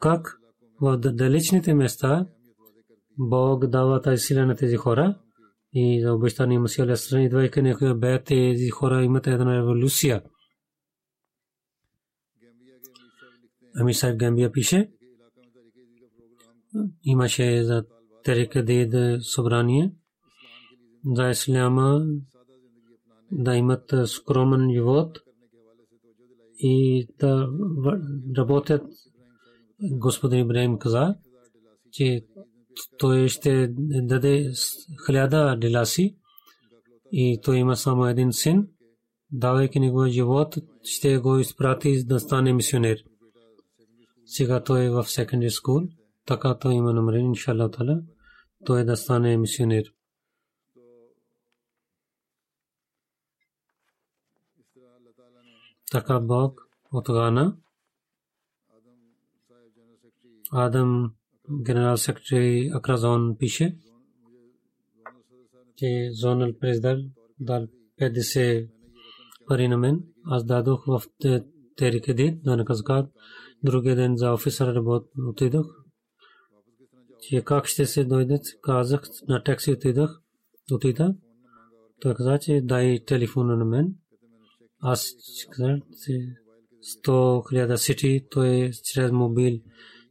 как в далечните места Бог дава тази сила на тези хора и за обещание Масия Алейхиссалам идвайки някоя бе тези хора имат една революция. Ами Сайб Гамбия пише, имаше за Терека Дед събрание за Исляма да имат скромен живот и да работят господин Ибраим каза, че той ще даде хиляда диласи и той има само един син, давайки неговия живот, ще го изпрати да стане мисионер. Сега той е в секондари скул, така той има намерен, иншалла тала, той да стане мисионер. Така Бог от Гана Адам, генерал секретари Акразон пише, че зонал президент дал 50 пари на мен. Аз дадох в Терикедит, Данък Азгад. Другия ден за офисър работ отидох. Че как ще се дойдат, казах, на такси отидох. Отида. Той каза, че дай телефона на мен. Аз казах, че 100 хиляда сити, той чрез мобил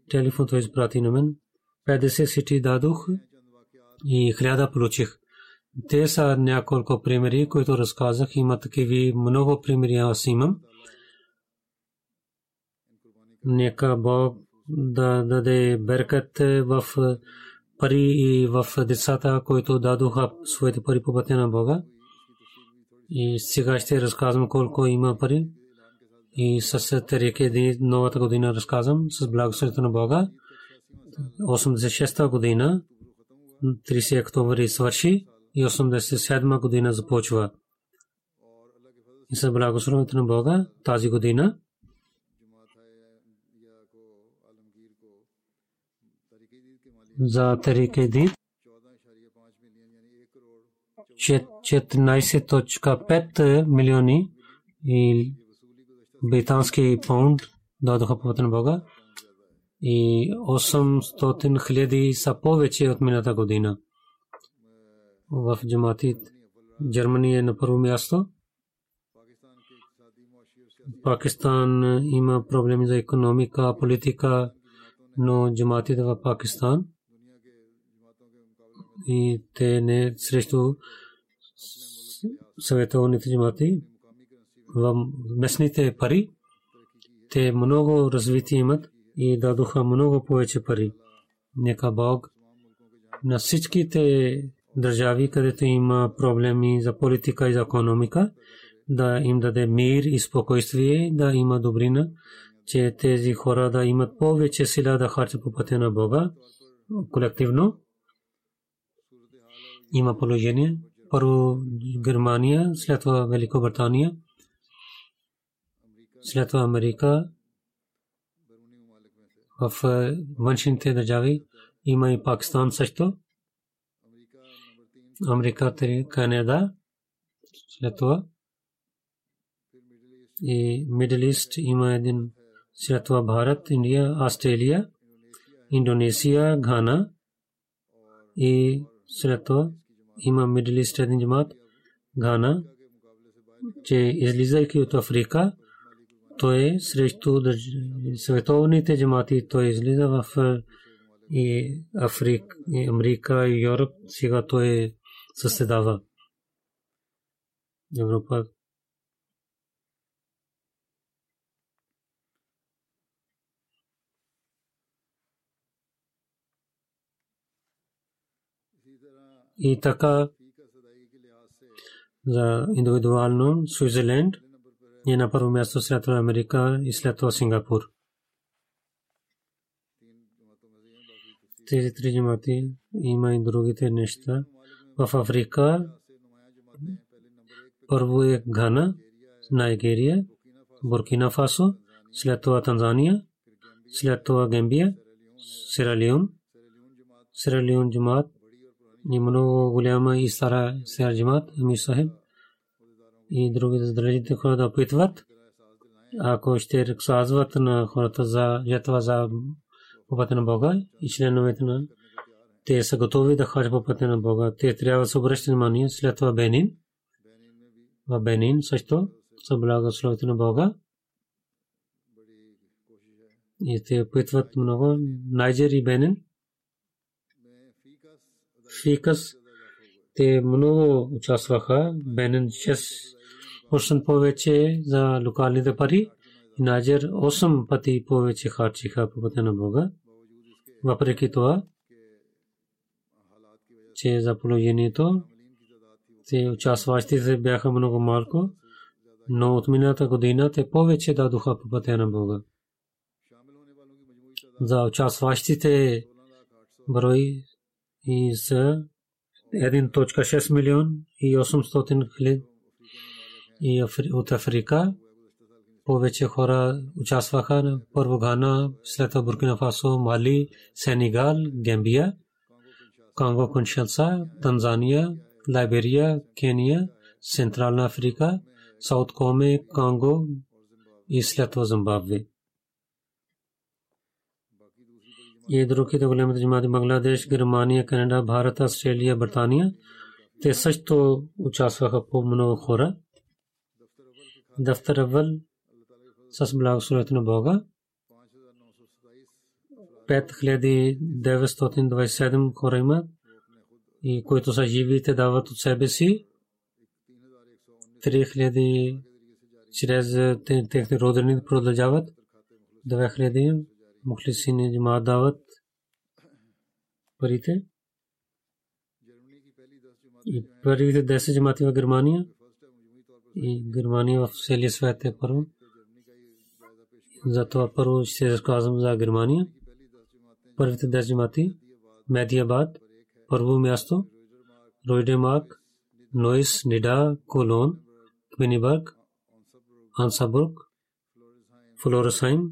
телефон той изпрати на мен. 50 сити дадох и хиляда получих. Те са няколко примери, които разказах. Има такива много примери, аз имам. Нека Бог да даде беркат в пари и в децата, които дадоха своите пари по пътя на Бога. И сега ще разказвам колко има пари. И с Тереке новата година разказвам с благословението на Бога. 86-та година, 30 октомври свърши и 87 година започва. И с благословението на Бога тази година за Тарике Дид 14.5 милиони и британски паунд дадоха по на Бога и 800 хиляди са повече от миналата година в джамати. Германия е на първо място. Пакистан има проблеми за економика, политика, но джаматите в Пакистан и те не срещу съветовните джамати в местните пари. Те много развитие имат и дадоха много повече пари. Нека Бог на всичките държави, където има проблеми за политика и за економика, да им даде мир и спокойствие, да има добрина, че тези хора да имат повече сила да харчат по пътя на Бога колективно. Има положение. Първо Германия, след това Великобритания, след това Америка, в външните държави има и Пакистан също. Америка, Канада, след това. И Мидл Ист има един след това Бхарат, Индия, Австралия, Индонезия, Гана и след това има Мидл Ист един джамат, Гана, че излизайки от Африка, той срещу световните джамати, той излиза в и Африка, и Америка, и Европ, сега той съседава. Европа. И така за индивидуално Свизерленд е на първо място след това Америка и след това Сингапур. Тези три джамати има и другите неща в Африка. Първо е Гана, Найгерия, Буркина Фасо, след това Танзания, след това Гамбия, Сиралион, Сиралион джамат и много голяма и стара сера джамат, Ами Сахиб и другите здравите хора да опитват. Ако ще разказват на хората за жетва за пътя на Бога и членовете на те са готови да ходят по пътя на Бога. Те трябва да се обръщат внимание след това Бенин. В Бенин също са благословите на Бога. И те опитват много. Найджер и Бенин. Фикас. Те много участваха. Бенин 6% повече за локалните пари. И Найджер 8 пъти повече харчиха по пътя на Бога. Въпреки това, че за положението те участващите бяха много малко, но от миналата година те повече дадоха по пътя на Бога. За участващите брой и са 1.6 милион и 800 хиляди и от Африка повече хора участваха на първо Гана, след това Буркина Фасо, Мали, Сенегал, Гамбия. Конго Киншаса, Танзания, Лайберия, Кения, Централна Африка, Саут Коме, Конго, и след това Зимбабве. И другите големите джамати Бангладеш, Германия, Канада, Бхарат, Австралия, Британия. Те също участваха по много хора. Дафтар Авал с благословението на Бога. 5927 хора имат и които са живи, те дават от себе си. 3000 чрез техните родини продължават. 2000 мухлисини джамаат дават парите. И първите 10 джамати в Германия и Германия в целия свят е първо. Затова първо ще разказвам за Германия. Първите 10 джамати Медиабад, първо място, Ройдемарк, Нойс, Нида, Колон, Квинибърг, Ансабург, Флоресхайм,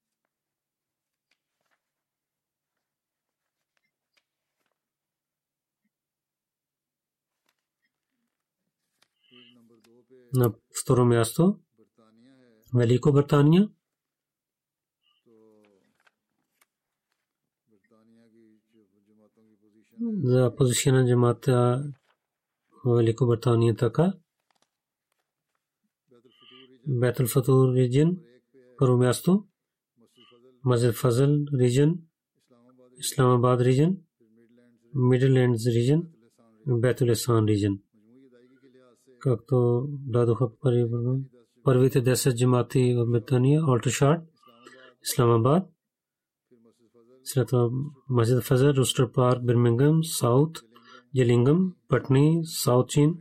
на второ място Велико Британия за позиция на джамата в Велико Британия така. Бетъл Фатур регион първо място. Мазид Фазл регион, Исламабад регион, Мидлендс регион, Бетул Исан регион. Както дадоха първите 10 джамати в Британия, Олташарт, Исламабад, след това Масjid Фазър, Рустер Парк, Бирмингъм, Саут, Гелингъм, Пътни, Саут Чин,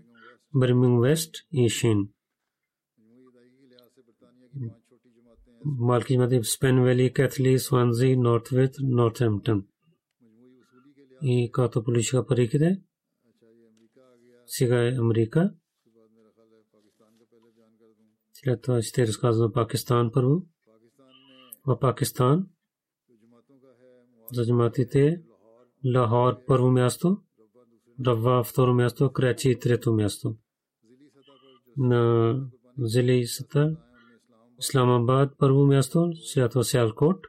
Бирминг Вест и Шин. Малки Мадиб, Спен Вели, Катли, Сванзи, Нортвит, Нортемптън. И като получиха париките, сега е Америка. След това ще разказвам Пакистан първо. В Пакистан за джаматите Лахор първо място, Рава второ място, Крачи трето място. На Зили Сата, Исламабад първо място, след това Сиалкот,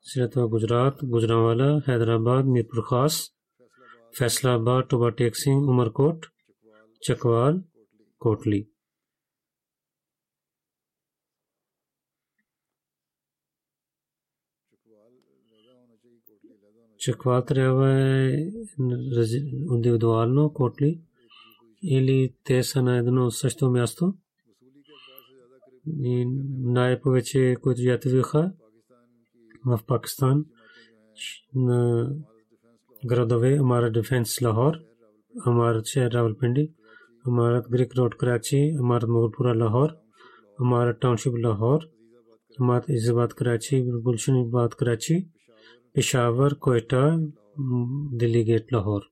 след това Гуджрат, Гуджранвала, Хайдерабад, Мирпур Хас, Феслабад, Туба Тексинг, Умаркот, Чаквал, Котли. че каква трябва е индивидуално котли или те са на едно също място. И най-повече, които ятвиха в Пакистан на градове Амара Дефенс Лахор, Амара Че Равалпинди, Амара Грик Род Карачи, Амара Мугулпура Лахор, Амара Тауншип Лахор, Амара Изабад Карачи, Gulshan Ibad Karachi, پشاور، کوئٹہ دلی گیٹ لاہور۔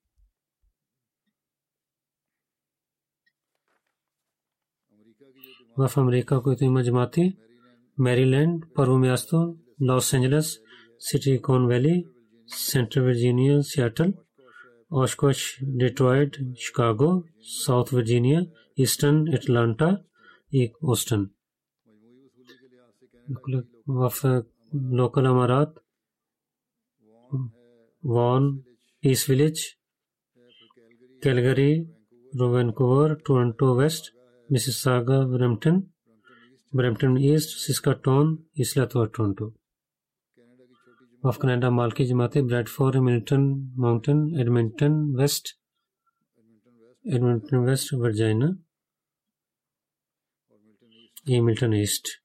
وف امریکہ کویتیمہ جماعتی میری لینڈ پرو میاستو، لاس اینجلس، سٹی کون ویلی سینٹر ورجینیا سیاٹل اوشکوش ڈیٹرائٹ، شکاگو، ساؤتھ ورجینیا ایسٹرن اٹلانٹا اوسٹن۔ وف لوکل امارات وان ایس ولیج، کیلگری وینکوور ٹورنٹو ویسٹ مسز ساگا برمپٹن برمپٹن ایسٹ سسکا ٹون اسلاتور ٹورنٹو۔ آف کینیڈا مالکی جماعتیں بریڈ فور ایمنٹن ماؤنٹن، ایڈمنٹن ویسٹ ایڈمنٹن ویسٹ، ورجائنا یہ ملٹن ایسٹ۔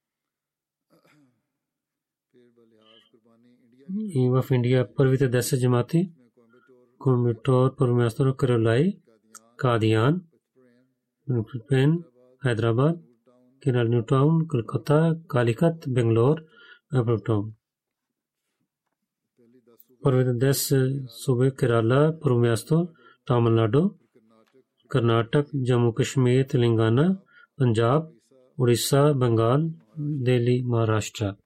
и в Индия първите 10 джамати, Комитор, първо място Каролай, Кадиян, Пен, Хайдрабад, Кинал Ньютаун, Калката, Каликат, Бенгалор, Апертаун. Първите 10 субе Керала, първо място Тамилнаду, Карнатак, Джаму Кашмир, Телангана, Панджаб, Уриса, Бенгал, Дели, Махараштра.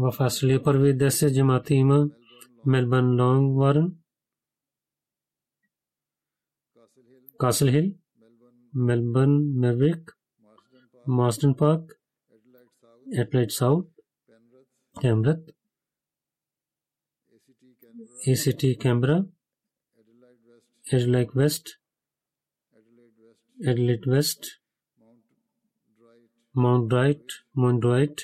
В Австралия първи 10 джамати има Мелбърн Лонг Варен, Касл Хил, Мелбърн Меврик, Marsden Park, Adelaide South, Cambreth, ACT Canberra, Adelaide West, Adelaide West, Mount Bright, Mount Bright,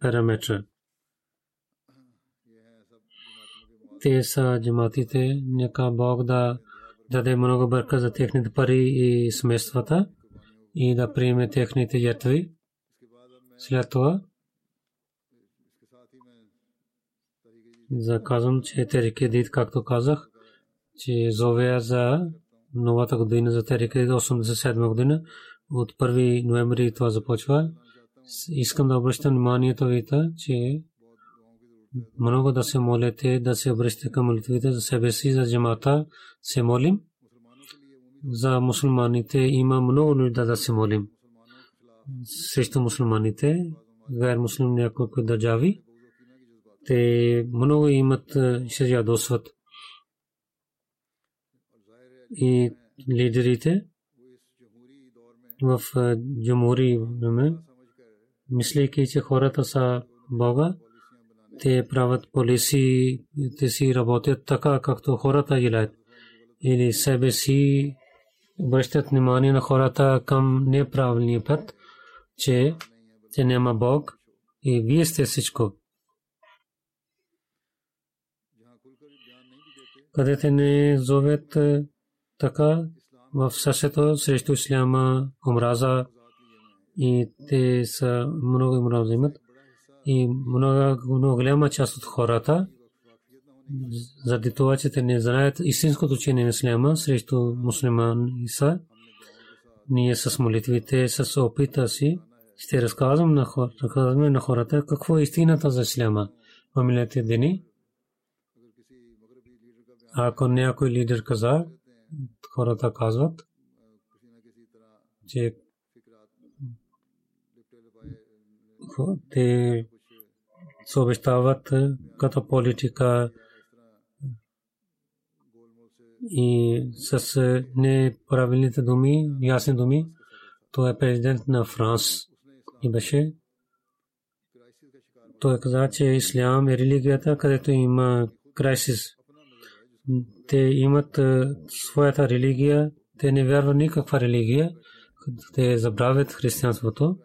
Parameter. Те са джаматите, нека Бог да даде много бърка за техните пари и семействата и да приеме техните ятви. След това заказвам, че Терики Дид, както казах, че зовея за новата година за Терики Дид 87 година. От 1 ноември това започва. Искам да обръщам вниманието ви, че много да се молите, да се обръщате към молитвите за себе си, за джамата се молим. За мусулманите има много нужда да се молим. Срещу мусулманите, гайр муслим няколко държави, те много имат, се ядосват. И лидерите в джамури време, мислейки, че хората са Бога, те правят полиси, те си работят така, както хората желаят. Или себе си обръщат внимание на хората към неправилния път, че, че няма Бог и вие сте всичко. Където не зовет така в сърцето срещу исляма, омраза и те са много омраза имат и много, много голяма част от хората, заради това, че те не знаят истинското учение на Исляма срещу мусулмани са, ние с молитвите, с опита си, ще разказвам на, разказваме на хората какво е истината за Исляма в миналите дни. Ако някой лидер каза, хората казват, че те се обещават като политика и с неправилните думи, ясни думи. Той е президент на Франс и беше. Той каза, че ислям е религията, където има крайсис. Те имат своята религия, те не вярват никаква религия, те забравят християнството.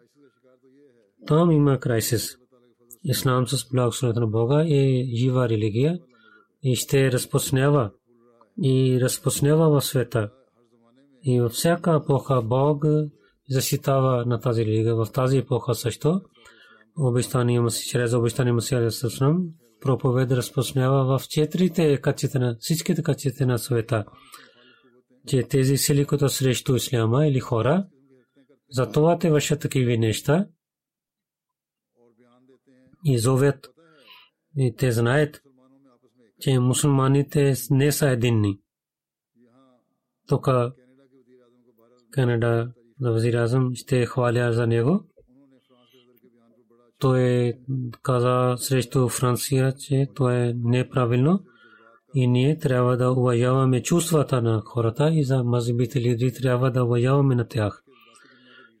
Там има крайсис. Ислам с благословението на Бога е жива религия и ще разпространява и разпространява в света. И във всяка епоха Бог защитава на тази религия. В тази епоха също обещания Маси, чрез обещания Масия Сасрам проповед разпространява в четирите качества на всичките качества на света. Че тези сили, които срещу исляма или хора, за те вършат такива неща и зовят и те знаят, че мусулманите не са единни. Тук Канада за Вазир Азам ще хваля за него. Той каза срещу Франция, че то е неправилно и ние трябва да уважаваме чувствата на хората и за мазибите лидери трябва да уважаваме на тях.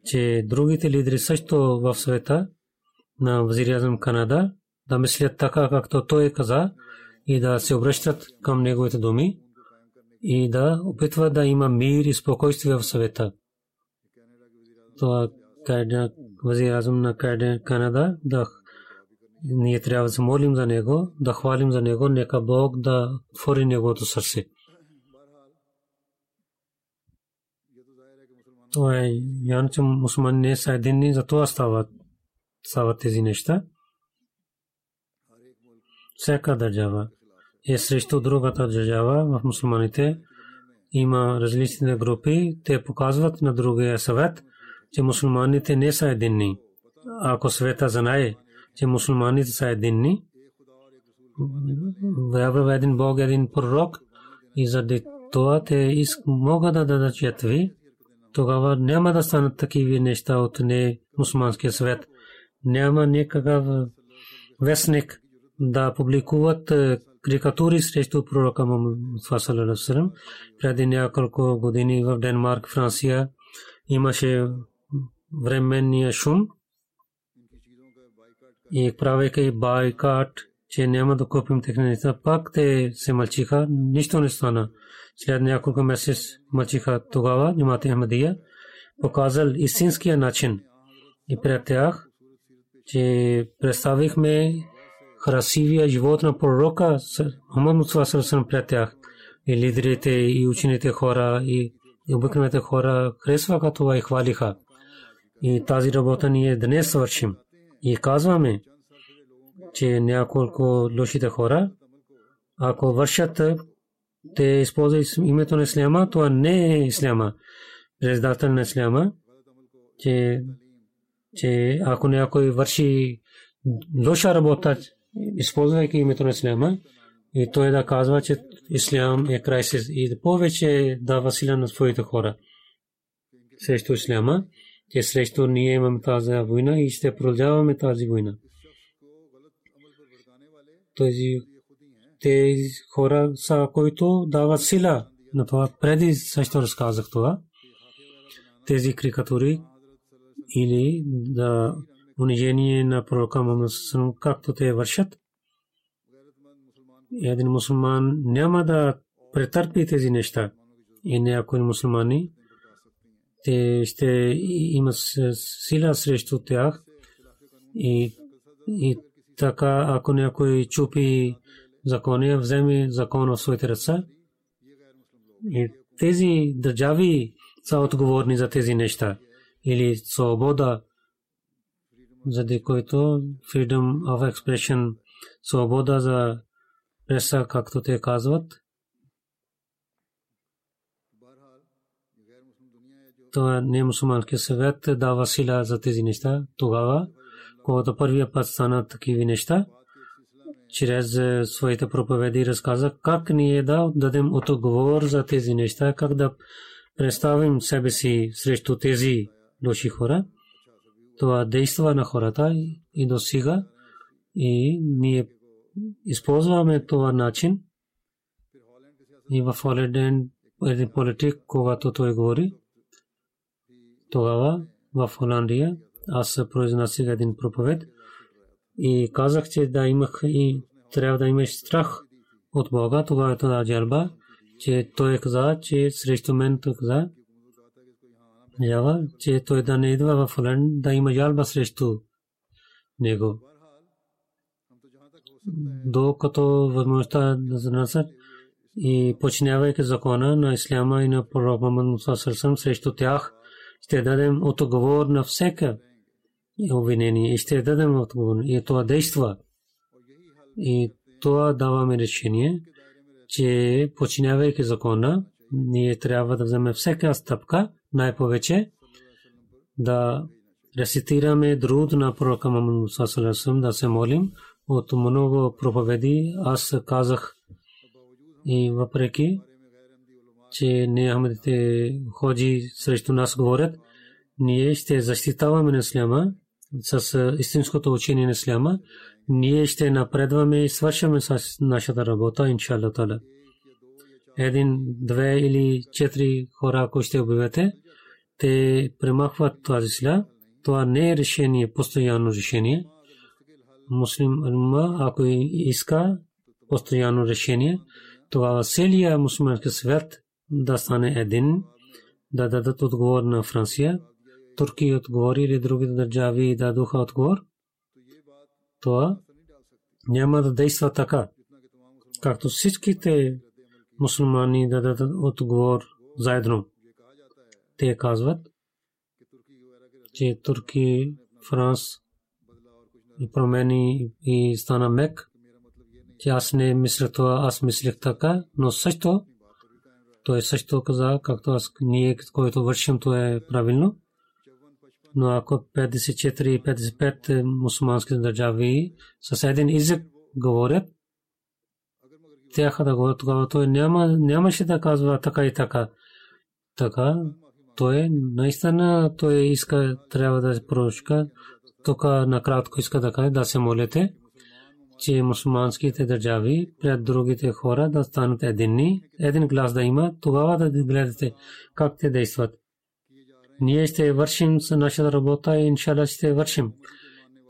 Че другите лидери също в света на Вазириазъм Канада да мислят така, както той каза и да се обръщат към неговите думи и да опитват да има мир и спокойствие в света. Това Вазириазъм на Канада да ние трябва да се молим за него, да хвалим за него, нека Бог да отвори неговото сърце. Това е явно, че мусулмани не са единни, за това стават стават тези неща. Всяка държава е срещу другата държава в мусулманите. Има различни групи. Те показват на другия съвет, че мусулманите не са единни. Ако света знае, че мусулманите са единни. Вярва един Бог, един пророк и заради това те могат да дадат жетви. Тогава няма да станат такива неща от не мусулманския свет. Няма никакъв вестник да публикуват карикатури срещу пророка Мухаммад преди няколко години в Денмарк, Франция имаше временния шум и правейки байкат, че няма да купим техните пак те се мълчиха, нищо не стана. След няколко месец мълчиха тогава, Джамат Ахмадия, показал истинския начин. И пред тях, че представихме красивия живот на пророка Мухаммад Мусалам пред тях. И лидерите, и учените хора, и обикновените хора харесваха това и хвалиха. И тази работа ние днес свършим. И казваме, че няколко лошите хора, ако вършат, те използват името на Исляма, това не е Исляма. Председател на Исляма, че, че ако някой върши лоша работа, използвайки името на Исляма, и той да казва, че Ислям е крайсис и повече дава сила на своите хора срещу Исляма, че срещу ние имаме тази война и ще продължаваме тази война. Тези тези хора са, които дават сила. Преди също разказах това. Тези крикатури или да унижение на пророка Мухаммад както те вършат. Един мусулман няма да претърпи тези неща. И някои мусулмани те ще имат сила срещу тях. И, и така, ако някой чупи закони, вземе закон в своите ръца. И тези държави са отговорни за тези неща. Или свобода заради който freedom of expression, свобода за преса, както те казват. Това не мусулманския съвет дава сила за тези неща. Тогава, когато първия път стана такива неща, чрез своите проповеди разказа как ние да дадем отговор за тези неща, как да представим себе си срещу тези лоши хора. Това действа на хората и до сега и ние използваме това начин. И в Холиден един политик, когато той говори, тогава в Холандия аз произнасях един проповед и казах, че да имах и трябва да имаш страх от Бога, тогава е това джалба, че той каза, че срещу мен той каза, Ява, че той да не идва в Холанд, да има жалба срещу него. Докато възможността да занасят и починявайки закона на Исляма и на пророк Мухаммад срещу тях, ще дадем отговор на всека обвинение и ще дадем отговор. И това действа. И това даваме решение, че починявайки закона, ние трябва да вземем всяка стъпка, най-повече да рецитираме друг на пророка Мухаммад Салесалам да се молим от много проповеди. Аз казах и въпреки, че не Ахмедите ходжи срещу нас говорят, ние ще защитаваме на Исляма с истинското учение на Исляма. Ние ще напредваме и свършваме с нашата работа, иншалла тала един, две или четири хора, ако ще обявете, те премахват тази сила. Това не е решение, постоянно решение. Муслим Алма, ако иска постоянно решение, тогава целият мусулмански свят да стане един, да дадат отговор на Франция, Турки отговори или другите държави дадоха отговор. Това няма да действа така. Както всичките да дадат отговор заедно. Те казват, че Турки, Франс промени и стана мек, че аз не мисля това, аз мислех така, но също той също каза, както аз ние, който вършим, то е правилно. но ако 54-55 мусулмански държави с един език говорят, тяха да говорят тогава, той няма, нямаше да казва така и така. Така, той наистина той иска, трябва да се прошка. Тук накратко иска да каже, да се молите, че мусулманските държави пред другите хора да станат единни, един глас да има, тогава да гледате как те действат. Ние ще вършим с нашата работа и иншалла ще вършим,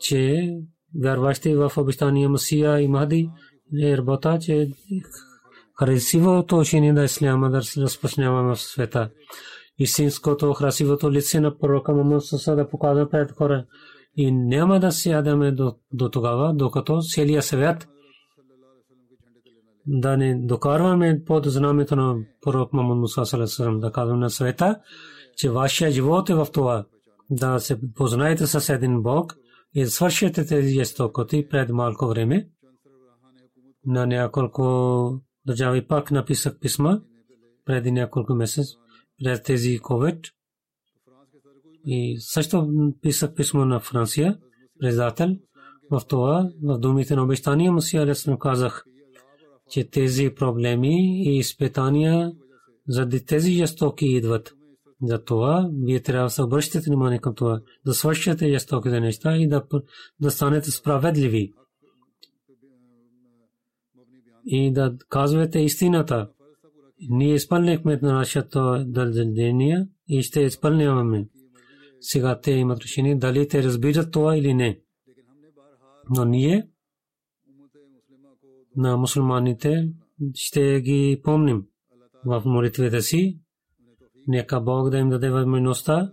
че вярващи в обещания Масия и Махди е работа, че красивото учение на Исляма да разпочняваме в света. Истинското красивото лице на пророка Мухаммад да показва пред хора. И няма да сядаме до, до тогава, докато целият свят да не докарваме под знамето на пророк Мухаммад Муса да казваме на света, че вашия живот е в това да се познаете с един Бог и свършите тези жестокоти пред малко време. На няколко държави пак написах писма преди няколко месец пред тези COVID. И също писах писмо на Франция, председател. В това, в думите на обещания, Масия Алесна казах, че тези проблеми и изпитания заради тези жестоки идват. Затова вие трябва да се обръщате внимание към това, да свършите жестоките неща и да, да станете справедливи. И да казвате истината. Ние изпълнихме на нашето дължение и ще изпълняваме. Сега те имат решение дали те разбират това или не. Но ние на мусулманите ще ги помним в молитвите си Нека Бог да им даде възможността,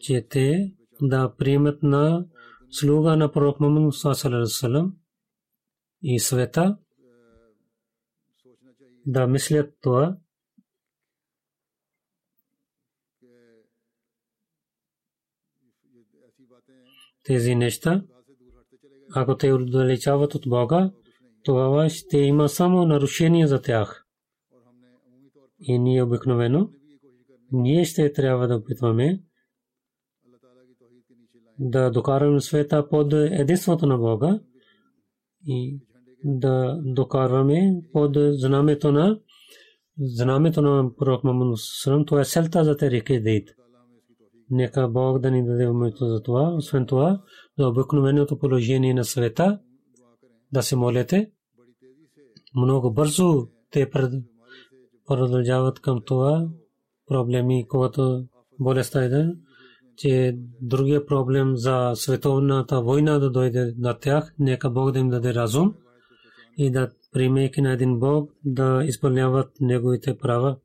че те да приемат на слуга на пророк Мухаммад и света да мислят това. Тези неща, ако те удалечават от Бога, това ще има само нарушение за тях. И ние обикновено ние ще трябва да опитваме да докараме света под единството на Бога и да докарваме под знамето на знамето на пророк Мухаммад Салам. Това е селта за те дейт. Нека Бог да ни даде умето за това. Освен това, за обикновеното положение на света, да се молите. Много бързо те продължават към това, проблеми, когато болестта е, че другия проблем за световната война да дойде на тях, нека Бог да им даде разум и да приемайки на един Бог да изпълняват неговите права.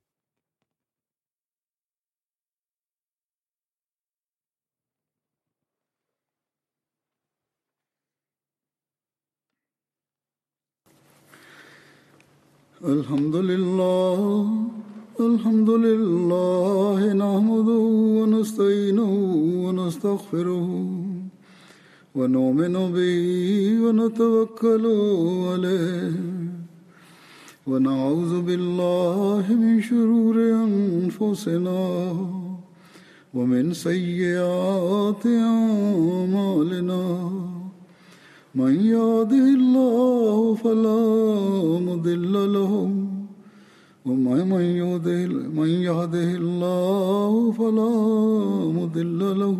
الحمد لله الحمد لله نحمده ونستعينه ونستغفره ونؤمن به ونتوكل عليه. ونعوذ بالله من شرور أنفسنا ومن سيئات أعمالنا. من يهده الله فلا مضل له ومن يهده الله فلا مضل له.